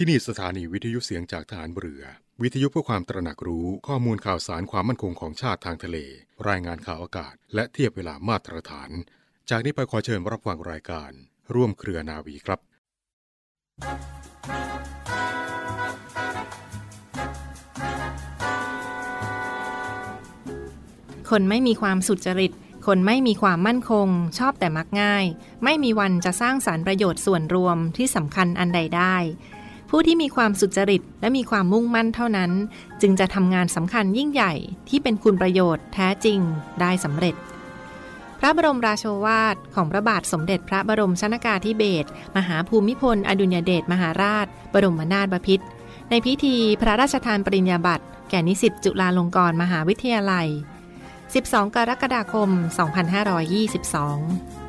ที่นี่สถานีวิทยุเสียงจากฐานเรือ วิทยุเพื่อความตระหนักรู้ข้อมูลข่าวสารความมั่นคงของชาติทางทะเล รายงานข่าวอากาศ และเทียบเวลามาตรฐาน จากนี้ไปขอเชิญรับฟังรายการ ร่วมเครือนาวีครับ คนไม่มีความสุจริตคนไม่มีความมั่นคง ชอบแต่มักง่าย ไม่มีวันจะสร้างสารรประโยชน์ส่วนรวมที่สำคัญอันใดได้ ผู้ที่มีความสุจริตและมีความมุ่งมั่นเท่านั้น จึงจะทำงานสำคัญยิ่งใหญ่ที่เป็นคุณประโยชน์แท้จริงได้สำเร็จ พระบรมราโชวาทของพระบาทสมเด็จพระบรมชนากาธิเบศรมหาภูมิพล อดุลยเดชมหาราช บรมนาถบพิตรในพิธีพระราชทานปริญญาบัตรแก่นิสิตจุฬาลงกรณ์มหาวิทยาลัย 12 กรกฎาคม 2522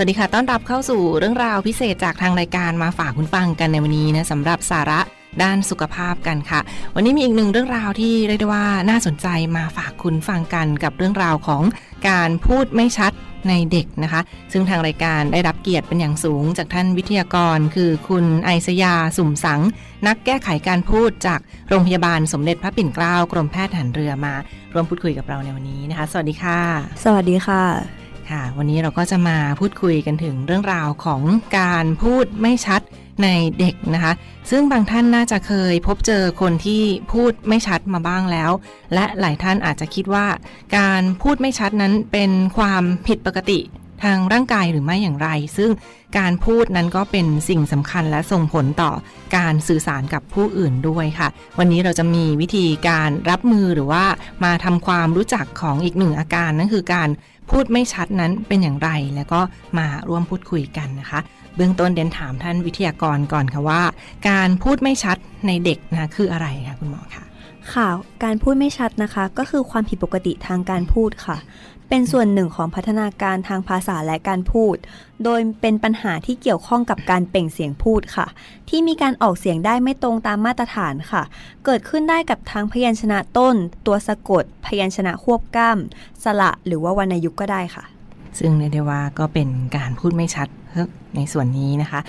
สวัสดีค่ะ ต้อนรับเข้าสู่เรื่องราวพิเศษจากทางรายการมาฝากคุณฟังกันในวันนี้นะสำหรับสาระด้านสุขภาพกันค่ะ วันนี้มีอีกหนึ่งเรื่องราวที่เรียกได้ว่าน่าสนใจมาฝากคุณฟังกันกับเรื่องราวของการพูดไม่ชัดในเด็กนะคะ ซึ่งทางรายการได้รับเกียรติเป็นอย่างสูง จากท่านวิทยากร คือคุณไอศยาสุ่มสัง นักแก้ไขการพูดจากโรงพยาบาลสมเด็จพระปิ่นเกล้ากรมแพทย์หันเรือมา ร่วมพูดคุยกับเราในวันนี้นะคะ สวัสดีค่ะ สวัสดีค่ะ ค่ะ วันนี้เราก็จะมาพูดคุยกันถึงเรื่องราวของการพูดไม่ชัดในเด็กนะคะ ซึ่งบางท่านน่าจะเคยพบเจอคนที่พูดไม่ชัดมาบ้างแล้ว และหลายท่านอาจจะคิดว่า การพูดไม่ชัดนั้นเป็นความผิดปกติทางร่างกายหรือไม่อย่างไร ซึ่ง การพูดนั้นก็เป็นสิ่งสำคัญและส่งผลต่อการสื่อสารกับผู้อื่นด้วยค่ะ วันนี้เราจะมีวิธีการรับมือหรือว่ามาทำความรู้จักของอีกหนึ่งอาการนั่นคือการพูดไม่ชัดนั้นเป็นอย่างไร แล้วก็มาร่วมพูดคุยกันนะคะ เบื้องต้นเดนถามท่านวิทยากรก่อนค่ะว่า การพูดไม่ชัดในเด็กนะคืออะไรคะคุณหมอคะค่ะ การพูดไม่ชัดนะคะ ก็คือความผิดปกติทางการพูดค่ะ เป็นส่วนหนึ่งของพัฒนาการทางภาษาและการพูด โดยเป็นปัญหาที่เกี่ยวข้องกับการเปล่งเสียงพูดค่ะ ที่มีการออกเสียงได้ไม่ตรงตามมาตรฐานค่ะ เกิดขึ้นได้กับทั้งพยัญชนะต้น ตัวสะกด พยัญชนะควบกล้ำสระหรือว่าวรรณยุกต์ก็ได้ค่ะ ซึ่งเรียกได้ว่าก็เป็นการพูดไม่ชัดในส่วนนี้นะคะ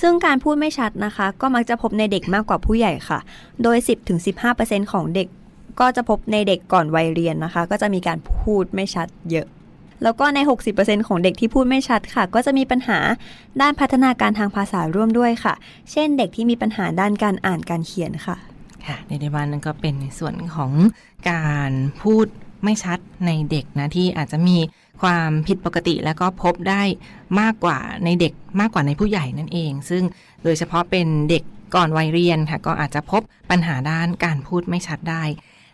ซึ่งการพูดไม่ชัดนะคะ ก็มักจะพบในเด็กมากกว่าผู้ใหญ่ค่ะ โดย 10-15%ของเด็ก ก็จะพบในเด็กก่อนวัยเรียนนะคะ ก็จะมีการพูดไม่ชัดเยอะ แล้วก็ใน 60%ของเด็กที่พูดไม่ชัดค่ะ ก็จะมีปัญหาด้านพัฒนาการทางภาษาร่วมด้วยค่ะ เช่นเด็กที่มีปัญหาด้านการอ่านการเขียนค่ะ ค่ะในเดบันนั้นก็เป็นในส่วนของการพูดไม่ชัดในเด็กนะที่อาจจะมีความผิดปกติแล้วก็พบได้มากกว่าในเด็กมากกว่าในผู้ใหญ่นั่นเอง ซึ่งโดยเฉพาะเป็นเด็กก่อนวัยเรียนค่ะก็อาจจะพบปัญหาด้านการพูดไม่ชัดได้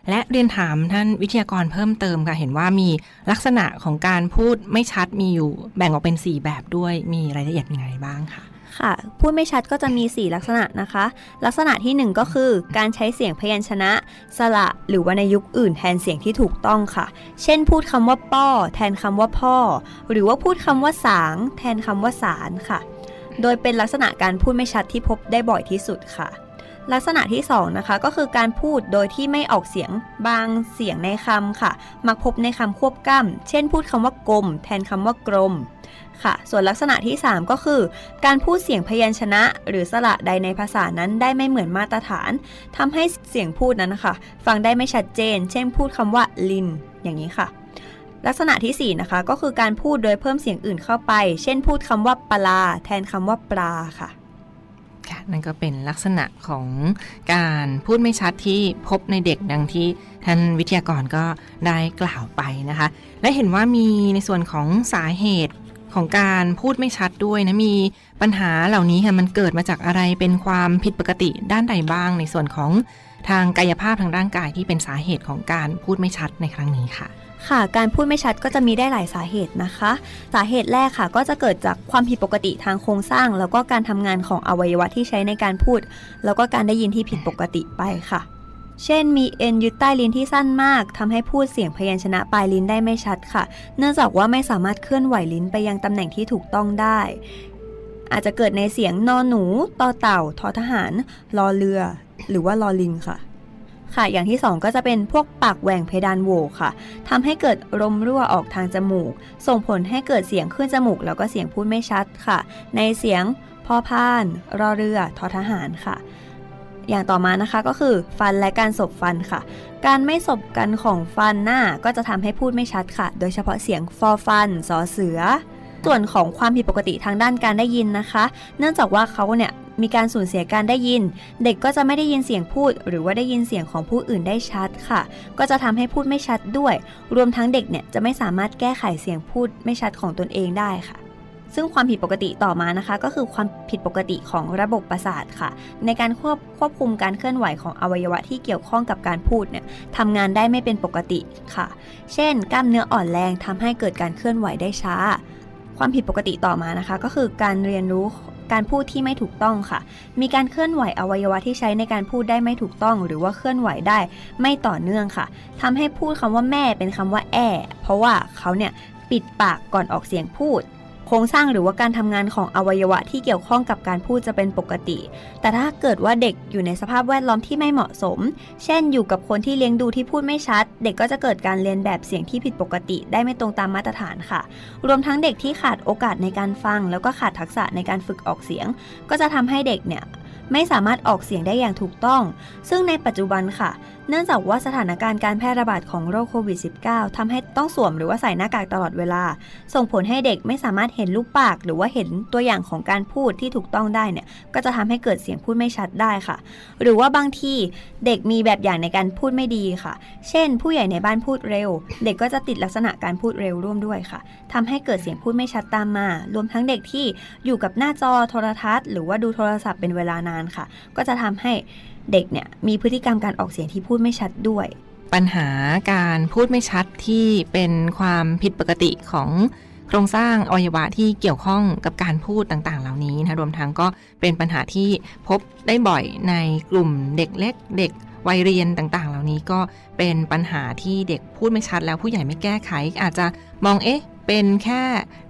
และเรียนถามท่านวิทยากรเพิ่มเติมค่ะ เห็นว่ามีลักษณะของการพูดไม่ชัดมีอยู่แบ่งออกเป็น 4 แบบด้วยมีรายละเอียดยังไงบ้างค่ะค่ะ พูดไม่ชัดก็จะมี 4 ลักษณะนะคะ ลักษณะที่ 1 ก็คือ การใช้เสียงพยัญชนะ สระหรือวรรณยุกต์อื่นแทนเสียงที่ถูกต้องค่ะ เช่น พูดคำว่าป้อ แทนคำว่าพ่อ หรือว่าพูดคำว่าสาง แทนคำว่าสารค่ะ โดยเป็นลักษณะการพูดไม่ชัดที่พบได้บ่อยที่สุดค่ะ ลักษณะที่2นะคะก็คือการพูดโดยที่ไม่ออกเสียงบางเสียงในคำค่ะ มักพบในคำควบกล้ำเช่นพูดคำว่ากลม แทนคำว่ากรมค่ะ ส่วนลักษณะที่ 3 ก็คือ การพูดเสียงพยัญชนะ หรือสระใดในภาษานั้นได้ไม่เหมือนมาตรฐานทำให้เสียงพูดนั้นนะคะฟังได้ไม่ชัดเจน เช่นพูดคำว่าลิน อย่างนี้ค่ะ ลักษณะที่ 4 นะคะ ก็คือการพูดโดยเพิ่มเสียงอื่นเข้าไป เช่นพูดคำว่าปลาแทนคำว่าปลาค่ะ ค่ะนั่นก็เป็นลักษณะของการพูดไม่ชัดที่พบในเด็กดังที่ท่านวิทยากรก็ได้กล่าวไปนะคะ และเห็นว่ามีในส่วนของสาเหตุของการพูดไม่ชัดด้วยนะมีปัญหาเหล่านี้ค่ะมันเกิดมาจากอะไรเป็นความผิดปกติด้านใดบ้าง ในส่วนของทางกายภาพทางร่างกายที่เป็นสาเหตุของการพูดไม่ชัดในครั้งนี้ค่ะ ค่ะ การพูดไม่ชัดก็จะมีได้หลายสาเหตุนะคะ สาเหตุแรกค่ะ ก็จะเกิดจากความผิดปกติทางโครงสร้าง แล้วก็การทำงานของอวัยวะที่ใช้ในการพูด แล้วก็การได้ยินที่ผิดปกติไปค่ะ เช่น มีเอ็นยึดใต้ลิ้นที่สั้นมากทำให้พูดเสียงพยัญชนะปลายลิ้นได้ไม่ชัดค่ะ เนื่องจากว่าไม่สามารถเคลื่อนไหวลิ้นไปยังตำแหน่งที่ถูกต้องได้ อาจจะเกิดในเสียงนอนหนู ต่อเต่า ทอทหาร รอเรือ หรือว่าลอลิงค่ะ ค่ะ อย่างที่ 2 ก็จะเป็นพวกปากแหว่งเพดานโหวค่ะทำให้เกิดลมรั่วออกทางจมูก ส่งผลให้เกิดเสียงขึ้นจมูก แล้วก็เสียงพูดไม่ชัดค่ะ ในเสียงพ่อพาน รอเรือทอทหารค่ะ อย่างต่อมานะคะก็คือฟันและการสบฟันค่ะ การไม่สบกันของฟันหน้าก็จะทำให้พูดไม่ชัดค่ะ โดยเฉพาะเสียงฟอฟันสอเสือ ส่วนของความผิดปกติทางด้านการได้ยินนะคะ เนื่องจากว่าเขาเนี่ย มีการสูญเสียการได้ยิน เด็กก็จะไม่ได้ยินเสียงพูด หรือว่าได้ยินเสียงของผู้อื่นได้ชัดค่ะ ก็จะทำให้พูดไม่ชัดด้วย รวมทั้งเด็กเนี่ยจะไม่สามารถแก้ไขเสียงพูดไม่ชัดของตนเองได้ค่ะซึ่งความผิดปกติต่อมานะคะ ก็คือความผิดปกติของระบบประสาทค่ะ ในการควบควบคุมการเคลื่อนไหวของอวัยวะที่เกี่ยวข้องกับการพูดเนี่ยทำงานได้ไม่เป็นปกติค่ะ เช่น กล้ามเนื้ออ่อนแรงทำให้เกิดการเคลื่อนไหวได้ช้า ความผิดปกติต่อมานะคะ ก็คือการเรียนรู้การพูดที่ไม่ถูกต้องค่ะ มีการเคลื่อนไหวอวัยวะที่ใช้ในการพูดได้ไม่ถูกต้อง หรือว่าเคลื่อนไหวได้ไม่ต่อเนื่องค่ะทำให้พูดคำว่าแม่เป็นคำว่าแอเพราะว่าเขาเนี่ยปิดปากก่อนออกเสียงพูด โครงสร้างหรือว่าการทำงานของอวัยวะที่เกี่ยวข้องกับการพูดจะเป็นปกติ แต่ถ้าเกิดว่าเด็กอยู่ในสภาพแวดล้อมที่ไม่เหมาะสม เช่น อยู่กับคนที่เลี้ยงดูที่พูดไม่ชัด เด็กก็จะเกิดการเรียนแบบเสียงที่ผิดปกติ ได้ไม่ตรงตามมาตรฐานค่ะ รวมทั้งเด็กที่ขาดโอกาสในการฟัง แล้วก็ขาดทักษะในการฝึกออกเสียง ก็จะทำให้เด็กเนี่ย ไม่สามารถออกเสียงได้อย่างถูกต้อง ซึ่งในปัจจุบันค่ะ เนื่องจากว่าสถานการณ์การแพร่ระบาดของโรคโควิด -19 ทำให้ต้องสวมหรือว่าใส่หน้ากากตลอดเวลา ส่งผลให้เด็กไม่สามารถเห็นรูปปาก หรือว่าเห็นตัวอย่างของการพูดที่ถูกต้องได้เนี่ย ก็จะทำให้เกิดเสียงพูดไม่ชัดได้ค่ะ หรือว่าบางทีเด็กมีแบบอย่างในการพูดไม่ดีค่ะ เช่น ผู้ใหญ่ในบ้านพูดเร็ว เด็กก็จะติดลักษณะการพูดเร็วร่วมด้วยค่ะทำให้เกิดเสียงพูดไม่ชัดตามมา รวมทั้งเด็กที่อยู่กับหน้าจอโทรทัศน์ หรือว่าดูโทรศัพท์เป็นเวลานานค่ะ ก็จะทำให้เด็กเนี่ยมีพฤติกรรมการออกเสียงที่พูดไม่ชัดด้วย ปัญหาการพูดไม่ชัดที่เป็นความผิดปกติของโครงสร้างอวัยวะที่เกี่ยวข้องกับการพูดต่างๆ เหล่านี้นะรวมทั้งก็เป็นปัญหาที่พบได้บ่อยในกลุ่มเด็กเล็กเด็กวัยเรียนต่างๆ เหล่านี้ก็เป็นปัญหาที่เด็กพูดไม่ชัดแล้วผู้ใหญ่ไม่แก้ไข อาจจะมองเอ๊ะ เป็นแค่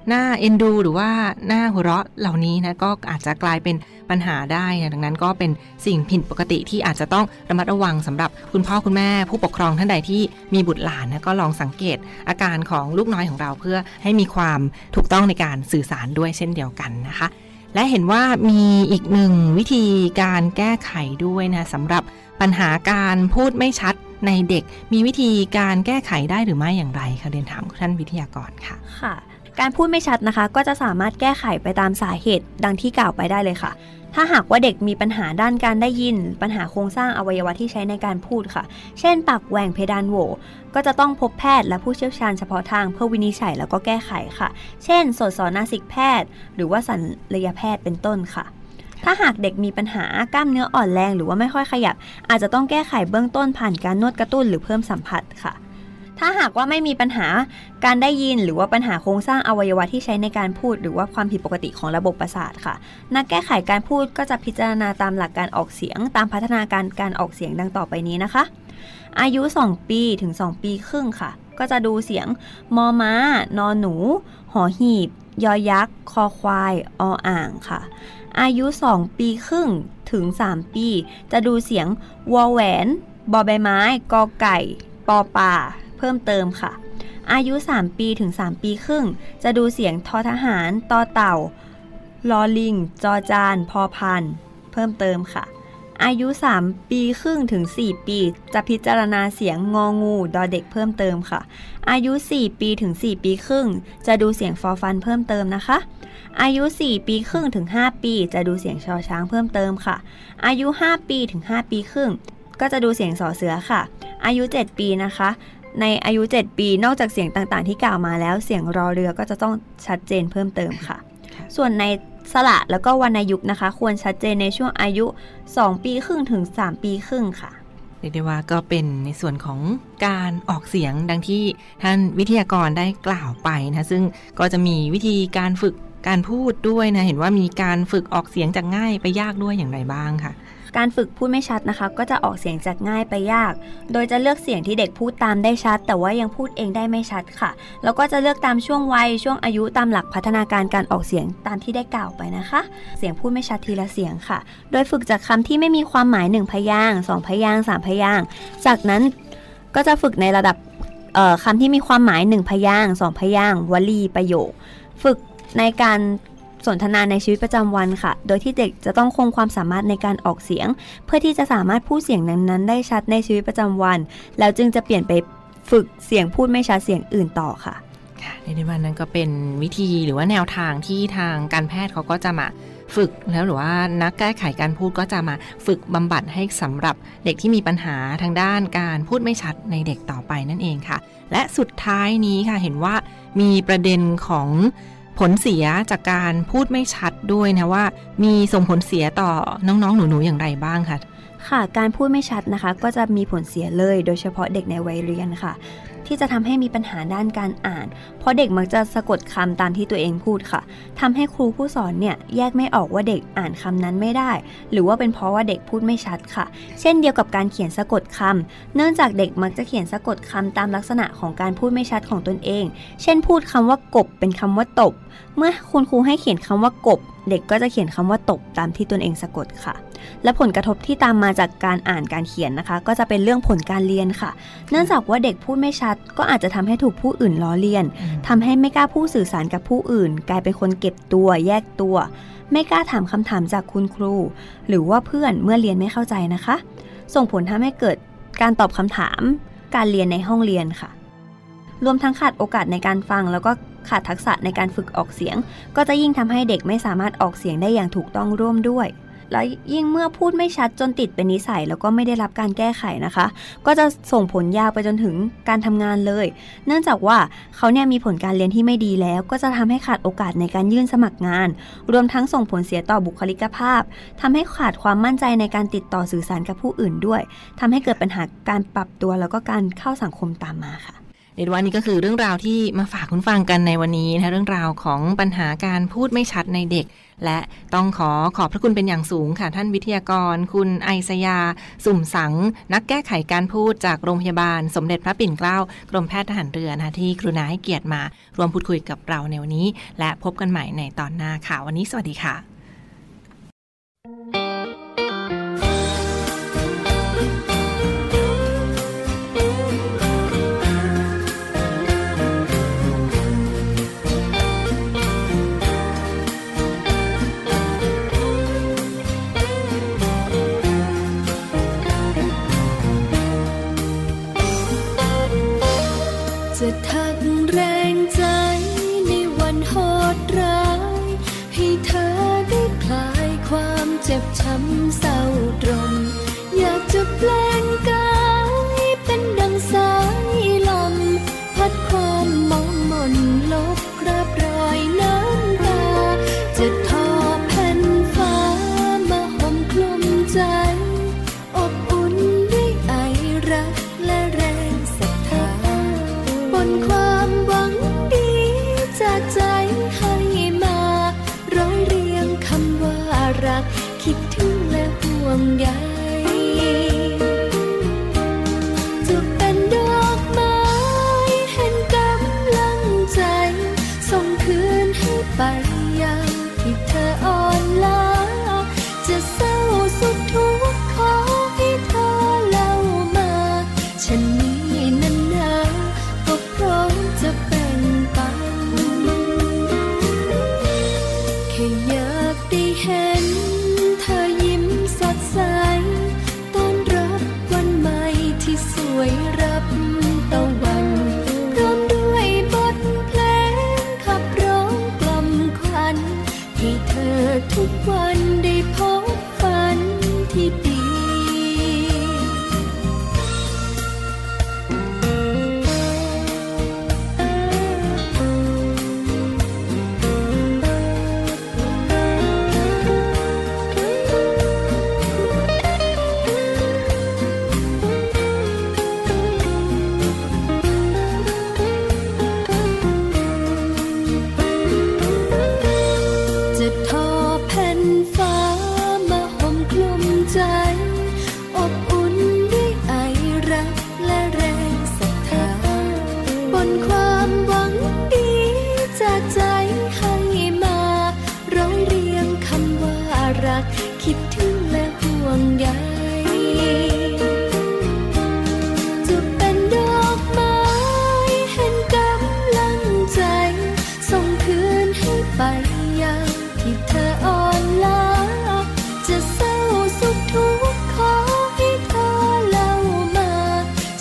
หน้าเอ็นดู หรือว่าหน้าหัวเราะเหล่านี้นะก็อาจจะกลายเป็นปัญหาได้นะดังนั้นก็เป็นสิ่งผิดปกติที่อาจจะต้องระมัดระวังสำหรับคุณพ่อคุณแม่ ผู้ปกครองท่านใดที่มีบุตรหลานนะก็ลองสังเกตอาการของลูกน้อยของเราเพื่อให้มีความถูกต้องในการสื่อสารด้วยเช่นเดียวกันนะคะและเห็นว่ามีอีกหนึ่งวิธีการแก้ไขด้วยนะสำหรับปัญหาการพูดไม่ชัด ในเด็กมีวิธีการแก้ไขได้หรือไม่อย่างไรคะเรียนถามท่านวิทยากรค่ะค่ะ การพูดไม่ชัดนะคะ ก็จะสามารถแก้ไขไปตามสาเหตุดังที่กล่าวไปได้เลยค่ะ ถ้าหากว่าเด็กมีปัญหาด้านการได้ยิน ปัญหาโครงสร้างอวัยวะที่ใช้ในการพูดค่ะ เช่น ปากแหว่งเพดานโหวก็จะต้องพบแพทย์และผู้เชี่ยวชาญเฉพาะทางเพื่อวินิจฉัยแล้วก็แก้ไขค่ะ เช่นโสตศนาสิกแพทย์ หรือว่าศัลยแพทย์เป็นต้นค่ะ ถ้าหากเด็กมีปัญหากล้ามเนื้ออ่อนแรงหรือว่าไม่ค่อยขยับ อาจจะต้องแก้ไขเบื้องต้นผ่านการนวดกระตุ้นหรือเพิ่มสัมผัสค่ะ ถ้าหากว่าไม่มีปัญหาการได้ยินหรือว่าปัญหาโครงสร้างอวัยวะที่ใช้ในการพูด หรือว่าความผิดปกติของระบบประสาทค่ะ นักแก้ไขการพูดก็จะพิจารณาตามหลักการออกเสียง ตามพัฒนาการการออกเสียงดังต่อไปนี้นะคะ อายุ 2 ปีถึง 2 ปีครึ่งค่ะ ก็จะดูเสียงมอม้านอนหนู หอหีบ ยอยักษ์ คอควาย ออ่างค่ะ อายุ 2 ปีครึ่งถึง 3 ปี จะดูเสียงวอแหวน บอใบไม้ กอไก่ ปอป่า เพิ่มเติมค่ะ อายุ 3 ปีถึง 3 ปีครึ่ง จะดูเสียงทอทหาร ตอเต่า ลอลิง จอจาน พอพัน เพิ่มเติมค่ะ อายุ 3 ปีครึ่งถึง 4 ปี จะพิจารณาเสียงงองูดอเด็กเพิ่มเติมค่ะ อายุ 4 ปีถึง 4 ปีครึ่ง จะดูเสียงฟอฟันเพิ่มเติมนะคะ อายุ 4 ปีครึ่งถึง 5 ปี จะดูเสียงชอช้างเพิ่มเติมค่ะ อายุ 5 ปีถึง 5 ปีครึ่ง ก็จะดูเสียงสอเสือค่ะ อายุ 7 ปีนะคะ ในอายุ 7 ปีนอกจากเสียงต่างๆ ที่กล่าวมาแล้ว เสียงรอเรือก็จะต้องชัดเจนเพิ่มเติมค่ะค่ะส่วนใน สระแล้วก็วรรณยุกต์นะคะ ควรชัดเจนในช่วงอายุ 2 ปีครึ่งถึง 3 ปีครึ่งค่ะเรียกได้ว่าก็เป็นในส่วนของการออกเสียงดังที่ท่านวิทยากรได้กล่าวไปนะซึ่งก็จะมีวิธีการฝึกการพูดด้วยนะ เห็นว่ามีการฝึกออกเสียงจากง่ายไปยากด้วยอย่างไรบ้างค่ะ การฝึกพูดไม่ชัดนะคะ ก็จะออกเสียงจากง่ายไปยาก โดยจะเลือกเสียงที่เด็กพูดตามได้ชัด แต่ว่ายังพูดเองได้ไม่ชัดค่ะ แล้วก็จะเลือกตามช่วงวัยช่วงอายุตามหลักพัฒนาการการออกเสียงตามที่ได้กล่าวไปนะคะ เสียงพูดไม่ชัดทีละเสียงค่ะ โดยฝึกจากคำที่ไม่มีความหมายหนึ่งพยางค์สองพยางค์สามพยางค์จากนั้นก็จะฝึกในระดับคำที่มีความหมายหนึ่งพยางค์สองพยางค์วลีประโยค ฝึกในการ สนทนาในชีวิตประจำวันค่ะ โดยที่เด็กจะต้องคงความสามารถในการออกเสียง เพื่อที่จะสามารถพูดเสียงนั้นๆ ได้ชัดในชีวิตประจำวัน แล้วจึงจะเปลี่ยนไปฝึกเสียงพูดไม่ชัดเสียงอื่นต่อค่ะค่ะในในวันนั้นก็เป็นวิธีหรือว่าแนวทางที่ทางการแพทย์เขาก็จะมาฝึกแล้วหรือว่านักแก้ไขการพูดก็จะมาฝึกบำบัดให้สำหรับเด็กที่มีปัญหาทางด้านการพูดไม่ชัดในเด็กต่อไปนั่นเองค่ะ และสุดท้ายนี้ค่ะเห็นว่ามีประเด็นของ ผลเสียจากการพูดไม่ชัดด้วยนะว่า มีส่งผลเสียต่อน้องๆ หนูๆ อย่างไรบ้างคะค่ะ การพูดไม่ชัดนะคะ ก็จะมีผลเสียเลย โดยเฉพาะเด็กในวัยเรียนค่ะ ที่จะทำให้มีปัญหาด้านการอ่าน เพราะเด็กมักจะสะกดคำตามที่ตัวเองพูดค่ะทำให้ครูผู้สอนเนี่ยแยกไม่ออกว่าเด็กอ่านคำนั้นไม่ได้ หรือว่าเป็นเพราะว่าเด็กพูดไม่ชัดค่ะ เช่นเดียวกับการเขียนสะกดคำเนื่องจากเด็กมักจะเขียนสะกดคำตามลักษณะของการพูดไม่ชัดของตนเอง เช่น พูดคำว่ากบเป็นคำว่าตบ เมื่อคุณครูให้เขียนคำว่ากบ เด็กก็จะเขียนคำว่าตบตามที่ตนเองสะกดค่ะ และผลกระทบที่ตามมาจากการอ่านการเขียนนะคะ ก็จะเป็นเรื่องผลการเรียนค่ะ เนื่องจากว่าเด็กพูดไม่ชัด ก็อาจจะทำให้ถูกผู้อื่นล้อเลียนทำให้ไม่กล้าพูดสื่อสารกับผู้อื่น กลายเป็นคนเก็บตัวแยกตัว ไม่กล้าถามคำถามจากคุณครู หรือว่าเพื่อนเมื่อเรียนไม่เข้าใจนะคะ ส่งผลทำให้เกิดการตอบคำถาม การเรียนในห้องเรียนค่ะ รวมทั้งขาดโอกาสในการฟังแล้วก็ขาดทักษะในการฝึกออกเสียง ก็จะยิ่งทำให้เด็กไม่สามารถออกเสียงได้อย่างถูกต้องร่วมด้วย แล้วยิ่งเมื่อพูดไม่ชัดจนติดเป็นนิสัย แล้วก็ไม่ได้รับการแก้ไขนะคะ ก็จะส่งผลยาวไปจนถึงการทำงานเลย เนื่องจากว่าเขาเนี่ยมีผลการเรียนที่ไม่ดีแล้ว ก็จะทำให้ขาดโอกาสในการยื่นสมัครงาน รวมทั้งส่งผลเสียต่อบุคลิกภาพทำให้ขาดความมั่นใจในการติดต่อสื่อสารกับผู้อื่นด้วยทำให้เกิดปัญหาการปรับตัวแล้วก็การเข้าสังคมตามมาค่ะ เรียกว่านี่ก็คือเรื่องราวที่มาฝากคุณฟังกันในวันนี้นะคะเรื่องราวของปัญหาการพูดไม่ชัดในเด็ก และต้องขอขอบพระคุณเป็นอย่างสูงค่ะ ท่านวิทยากร คุณไอสยา สุ่มสัง นักแก้ไขการพูดจากโรงพยาบาล สมเด็จพระปิ่นเกล้ากรมแพทย์ทหารเรือนะคะที่กรุณาให้เกียรติมา รวมพูดคุยกับเราในวันนี้ และพบกันใหม่ในตอนหน้าค่ะวันนี้สวัสดีค่ะ เจ็บช้ำเศร้าตรมอยากจะแปลง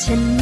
ฉัน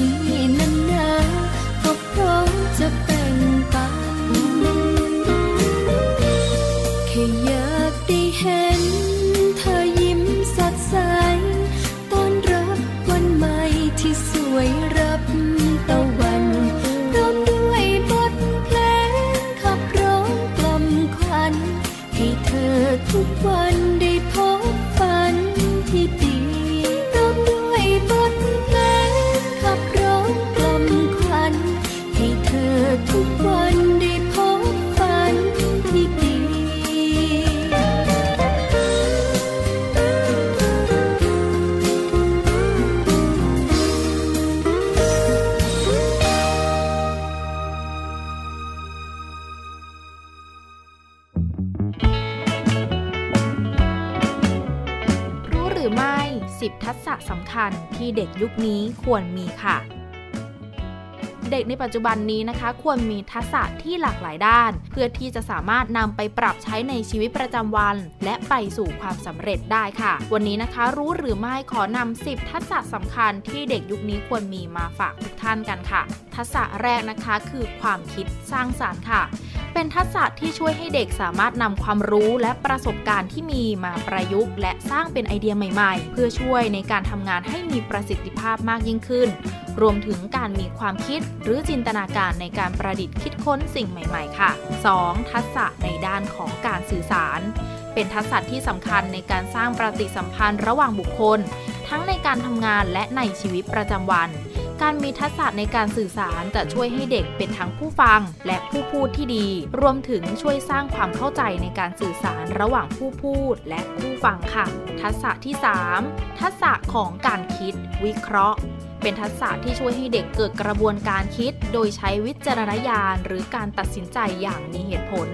10 ทักษะสำคัญที่เด็กยุคนี้ควรมีค่ะ เด็กในปัจจุบันนี้นะคะ ควรมีทักษะที่หลากหลายด้าน เพื่อที่จะสามารถนำไปปรับใช้ในชีวิตประจำวัน และไปสู่ความสำเร็จได้ค่ะ วันนี้นะคะ รู้หรือไม่ขอนำ10 ทักษะสำคัญที่เด็กยุคนี้ควรมีมาฝากทุกท่านกันค่ะ ทักษะแรกนะคะคือความคิดสร้างสารรค์ค่ะ เป็นทักษะที่ช่วยให้เด็กสามารถนำความรู้และประสบการณ์ที่มีมาประยุกต์ และสร้างเป็นไอเดียใหม่ๆ เพื่อช่วยในการทำงานให้มีประสิทธิภาพมากยิ่งขึ้น รวมถึงการมีความคิดหรือจินตนาการในการประดิษฐ์คิดค้นสิ่งใหม่ๆ ค่ะ 2. ทักษะในด้านของการสื่อสาร เป็นทักษะที่สำคัญในการสร้างปฏิสัมพันธ์ระหว่างบุคคล ทั้งในการทำงานและในชีวิตประจำวัน การมีทักษะในการสื่อสารจะช่วยให้เด็กเป็นทั้งผู้ฟัง และผู้พูดที่ดี รวมถึงช่วยสร้างความเข้าใจในการสื่อสารระหว่างผู้พูดและผู้ฟังค่ะ ทักษะที่ 3 ทักษะของการคิด วิเคราะห์เป็นทักษะที่ช่วยให้เด็กเกิดกระบวนการคิด โดยใช้วิจารณญาณ หรือการตัดสินใจอย่างมีเหตุผล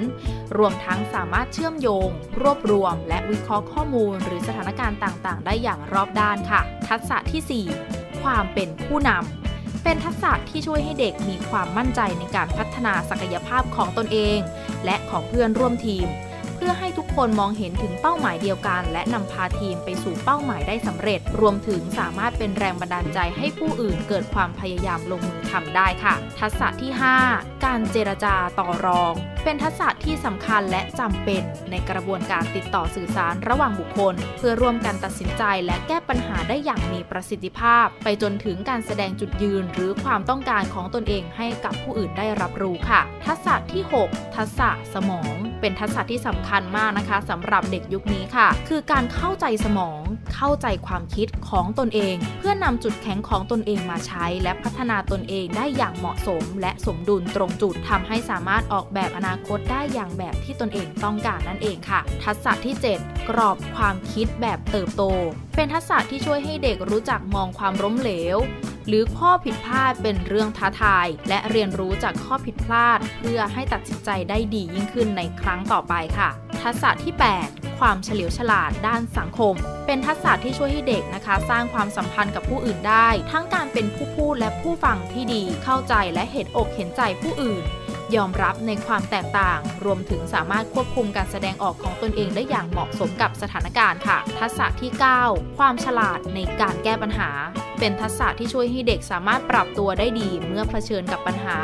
รวมทั้งสามารถเชื่อมโยง รวบรวม และวิเคราะห์ข้อมูล หรือสถานการณ์ต่าง ๆ ได้อย่างรอบด้านค่ะ ทักษะทีสี่4 ความเป็นผู้นำ เป็นทักษะที่ช่วยให้เด็กมีความมั่นใจในการพัฒนาศักยภาพของตนเอง และของเพื่อนร่วมทีม เพื่อให้ทุกคนมองเห็นถึงเป้าหมายเดียวกัน และนำพาทีมไปสู่เป้าหมายได้สำเร็จ รวมถึงสามารถเป็นแรงบันดาลใจให้ผู้อื่นเกิดความพยายามลงมือทำได้ค่ะ ทักษะที่ 5การเจรจาต่อรอง เป็นทักษะที่สำคัญและจำเป็นในกระบวนการติดต่อสื่อสารระหว่างบุคคล เพื่อร่วมกันตัดสินใจและแก้ปัญหาได้อย่างมีประสิทธิภาพ ไปจนถึงการแสดงจุดยืน หรือความต้องการของตนเองให้กับผู้อื่นได้รับรู้ค่ะ ทักษะที่ 6 ทักษะสมอง เป็นทักษะที่สำคัญมากนะคะสำหรับเด็กยุคนี้ค่ะ คือการเข้าใจสมอง เข้าใจความคิดของตนเอง เพื่อนำจุดแข็งของตนเองมาใช้ และพัฒนาตนเองได้อย่างเหมาะสม และสมดุลตรงจุดทำให้สามารถออกแบบอนาคตได้อย่างแบบที่ตนเองต้องการนั่นเองค่ะ ทักษะที่ 7 กรอบความคิดแบบเติบโต เป็นทักษะที่ช่วยให้เด็กรู้จักมองความล้มเหลวหรือข้อผิดพลาดเป็นเรื่องท้าทาย และเรียนรู้จากข้อผิดพลาด เพื่อให้ตัดสินใจได้ดียิ่งขึ้นในครั้งต่อไปค่ะ ทักษะที่ 8 ความเฉลียวฉลาดด้านสังคม เป็นทักษะที่ช่วยให้เด็กนะคะ สร้างความสัมพันธ์กับผู้อื่นได้ ทั้งการเป็นผู้พูดและผู้ฟังที่ดีเข้าใจและเห็นอกเห็นใจผู้อื่น ยอมรับในความแตกต่าง รวมถึงสามารถควบคุมการแสดงออกของตนเองได้อย่างเหมาะสมกับสถานการณ์ค่ะ ทักษะที่ 9 ความฉลาดในการแก้ปัญหา เป็นทักษะที่ช่วยให้เด็กสามารถปรับตัวได้ดีเมื่อเผชิญกับปัญหา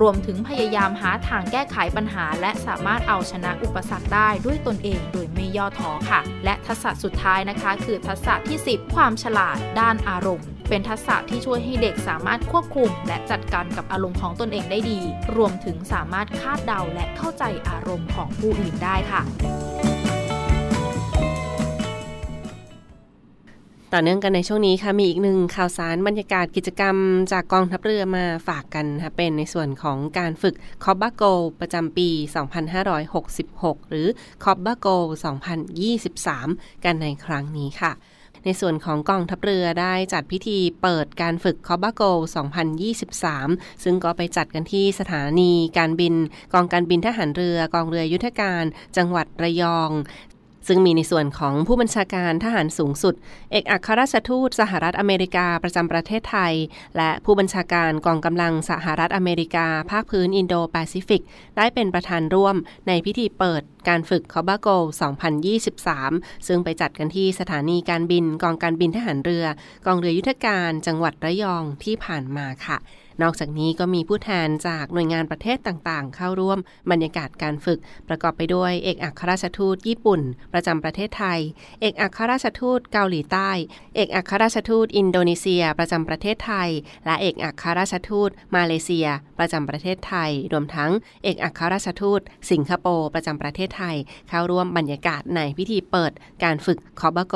รวมถึงพยายามหาทางแก้ไขปัญหา และสามารถเอาชนะอุปสรรคได้ด้วยตนเองโดยไม่ย่อท้อค่ะ และทักษะสุดท้ายนะคะ คือทักษะที่ 10 ความฉลาดด้านอารมณ์ เป็นทักษะที่ช่วยให้เด็กสามารถควบคุม และจัดการกับอารมณ์ของตนเองได้ดี รวมถึงสามารถคาดเดาและเข้าใจอารมณ์ของผู้อื่นได้ค่ะต่อเนื่องกันในช่วงนี้ค่ะมีอีกหนึ่งข่าวสารบรรยากาศกิจกรรมจากกองทัพเรือมาฝากกันค่ะเป็นในส่วนของการฝึกคอบบาโกประจำปี 2566 หรือคอบบาโก2023 กันในครั้งนี้ค่ะ ในส่วนของกองทัพเรือได้จัดพิธีเปิดการฝึกคอบบาโก 2023 ซึ่งก็ไปจัดกันที่สถานีการบิน กองการบินทหารเรือกองเรือยุทธการ จังหวัดระยอง ซึ่งมีในส่วนของผู้บัญชาการทหารสูงสุด เอกอัครราชทูตสหรัฐอเมริกาประจำประเทศไทย และผู้บัญชาการกองกำลังสหรัฐอเมริกา ภาคพื้นอินโดแปซิฟิก ได้เป็นประธานร่วมในพิธีเปิดการฝึกคอบาโก 2023 ซึ่งไปจัดกันที่สถานีการบินกองการบินทหารเรือ กองเรือยุทธการจังหวัดระยองที่ผ่านมาค่ะ นอกจากนี้ก็มีผู้แทนจากหน่วยงานประเทศต่างๆ เข้าร่วมบรรยากาศการฝึก ประกอบไปด้วยเอกอัครราชทูตญี่ปุ่น ประจำประเทศไทย เอกอัครราชทูตเกาหลีใต้ เอกอัครราชทูตอินโดนีเซียประจำประเทศไทย และเอกอัครราชทูตมาเลเซีย ประจำประเทศไทย รวมทั้งเอกอัครราชทูต สิงคโปร์ประจำประเทศไทย เข้าร่วมบรรยากาศในพิธีเปิดการฝึกคอบาโก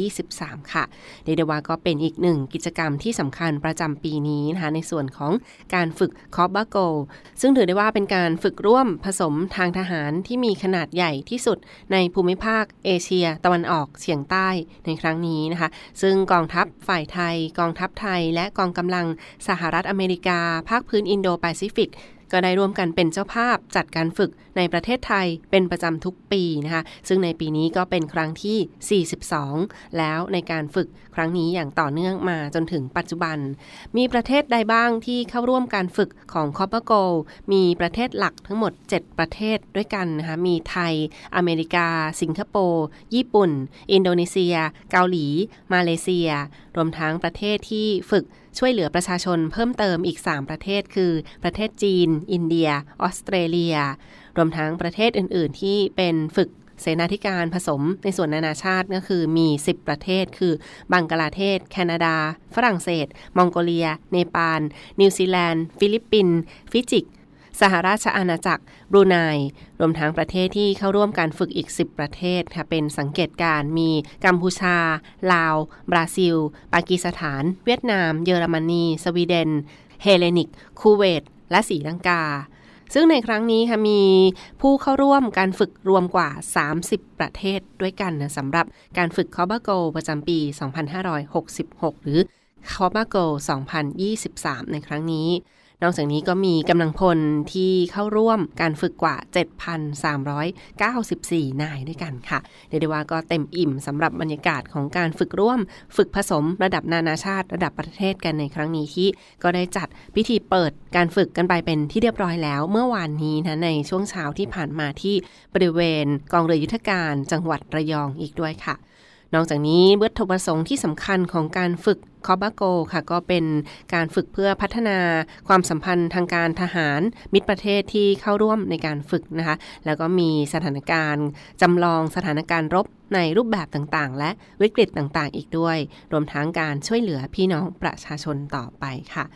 2023 ค่ะเดเดวาก็เป็นอีกหนึ่งกิจกรรมที่สำคัญประจำปีนี้นะคะในส่วนของการฝึก Cobra Gold ซึ่งถือได้ว่าเป็นการฝึกร่วมผสมทางทหารที่มีขนาดใหญ่ที่สุดในภูมิภาคเอเชีย ตะวันออกเฉียงใต้ในครั้งนี้นะคะ ซึ่งกองทัพฝ่ายไทย กองทัพไทย และกองกำลังสหรัฐอเมริกา ภาคพื้นอินโดแปซิฟิกก็ได้ร่วมกันเป็นเจ้าภาพจัดการฝึกในประเทศไทยเป็นประจำทุกปีนะคะ ซึ่งในปีนี้ก็เป็นครั้งที่ 42 แล้วในการฝึกครั้งนี้อย่างต่อเนื่องมาจนถึงปัจจุบัน มีประเทศใดบ้างที่เข้าร่วมการฝึกของ Cobra Gold มีประเทศหลักทั้งหมด 7 ประเทศด้วยกันนะคะมีไทย อเมริกา สิงคโปร์ ญี่ปุ่น อินโดนีเซีย เกาหลี มาเลเซีย รวมทั้งประเทศที่ฝึกช่วยเหลือประชาชนเพิ่มเติมอีก 3 ประเทศคือประเทศจีน อินเดีย ออสเตรเลีย รวมทั้งประเทศอื่น ๆ ที่เป็นฝึก เสนาธิการผสมในส่วนนานาชาติก็คือมี 10 ประเทศ คือบังกลาเทศ แคนาดา ฝรั่งเศส มองโกเลีย เนปาล นิวซีแลนด์ ฟิลิปปินส์ฟิจิ สหราชอาณาจักรบรูไน รวมทั้งประเทศที่เข้าร่วมการฝึกอีก 10 ประเทศค่ะ เป็นสังเกตการณ์มีกัมพูชา ลาว บราซิล ปากีสถาน เวียดนาม เยอรมนี สวีเดน เฮลเลนิก คูเวต และศรีลังกา ซึ่งในครั้งนี้ค่ะมีผู้เข้าร่วมการฝึกรวมกว่า 30 ประเทศด้วยกันนะสำหรับการฝึกคอบาโกประจำปี 2566 หรือคอบาโก2023 ในครั้งนี้ นอกจากนี้ก็มีกำลังพลที่เข้าร่วมการฝึกกว่า 7,394 นายด้วยกันค่ะเรียกได้ว่าก็เต็มอิ่มสำหรับบรรยากาศของการฝึกร่วม ฝึกผสมระดับนานาชาติระดับประเทศกันในครั้งนี้ที่ก็ได้จัดพิธีเปิดการฝึกกันไปเป็นที่เรียบร้อยแล้ว เมื่อวานนี้นะในช่วงเช้าที่ผ่านมาที่บริเวณกองเรือยุทธการจังหวัดระยองอีกด้วยค่ะ นอกจากนี้วัตถุประสงค์ที่สำคัญของการฝึก คอบาโกค่ะก็เป็นการฝึกเพื่อพัฒนาความสัมพันธ์ทางการทหารมิตรประเทศที่เข้าร่วมในการฝึกนะคะ แล้วก็มีสถานการณ์จำลองสถานการณ์รบในรูปแบบต่างๆ และวิกฤตต่างๆ อีกด้วย รวมทั้งการช่วยเหลือพี่น้องประชาชนต่อไปค่ะ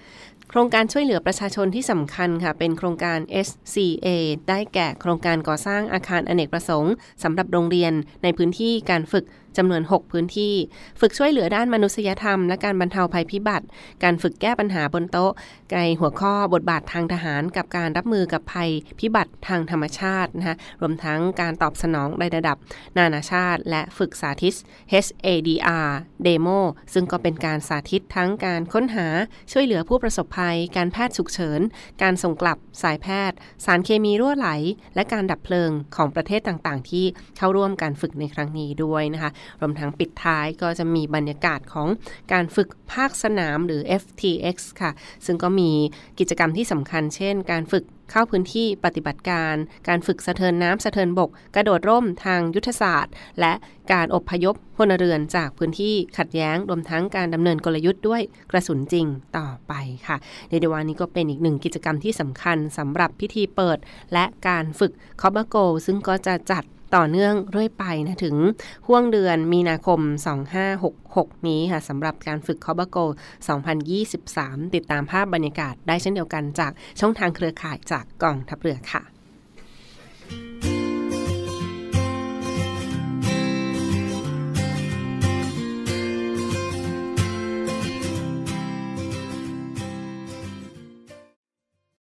โครงการช่วยเหลือประชาชนที่สำคัญค่ะ เป็นโครงการ SCA ได้แก่โครงการก่อสร้างอาคารอเนกประสงค์สำหรับโรงเรียนในพื้นที่การฝึกจำนวน 6 พื้นที่ ฝึกช่วยเหลือด้านมนุษยธรรม และการบรรเทาภัยพิบัติ การฝึกแก้ปัญหาบนโต๊ะในหัวข้อบทบาททางทหาร กับการรับมือกับภัยพิบัติทางธรรมชาตินะคะรวมทั้งการตอบสนองในระดับ นานาชาติ และฝึกสาธิต HADR Demo ซึ่งก็เป็นการสาธิตทั้งการค้นหาช่วยเหลือผู้ประสบภัย การแพทย์ฉุกเฉิน การส่งกลับสายแพทย์ สารเคมีรั่วไหล และการดับเพลิงของประเทศต่างๆ ที่เข้าร่วมการฝึกในครั้งนี้ด้วยนะคะรวมทั้งปิดท้ายก็จะมีบรรยากาศของการฝึกภาคสนามหรือ FTX ค่ะ ซึ่งก็มีกิจกรรมที่สำคัญเช่น การฝึกเข้าพื้นที่ปฏิบัติการ การฝึกสะเทินน้ำสะเทินบก กระโดดร่มทางยุทธศาสตร์ และการอบพยพพลเรือนจากพื้นที่ขัดแย้ง รวมทั้งการดำเนินกลยุทธ์ด้วยกระสุนจริงต่อไปค่ะในเดวานนี้ก็เป็นอีกหนึ่งกิจกรรมที่สำคัญสำหรับพิธีเปิด และการฝึกคอบาโกซึ่งก็จะจัด ต่อเนื่องเรื่อยไปนะถึงห่วงเดือนมีนาคม 2566 นี้ค่ะสำหรับการฝึกคอบโก 2023 ติดตามภาพบรรยากาศได้เช่นเดียวกันจากช่องทางเครือข่ายจากกองทัพเรือค่ะ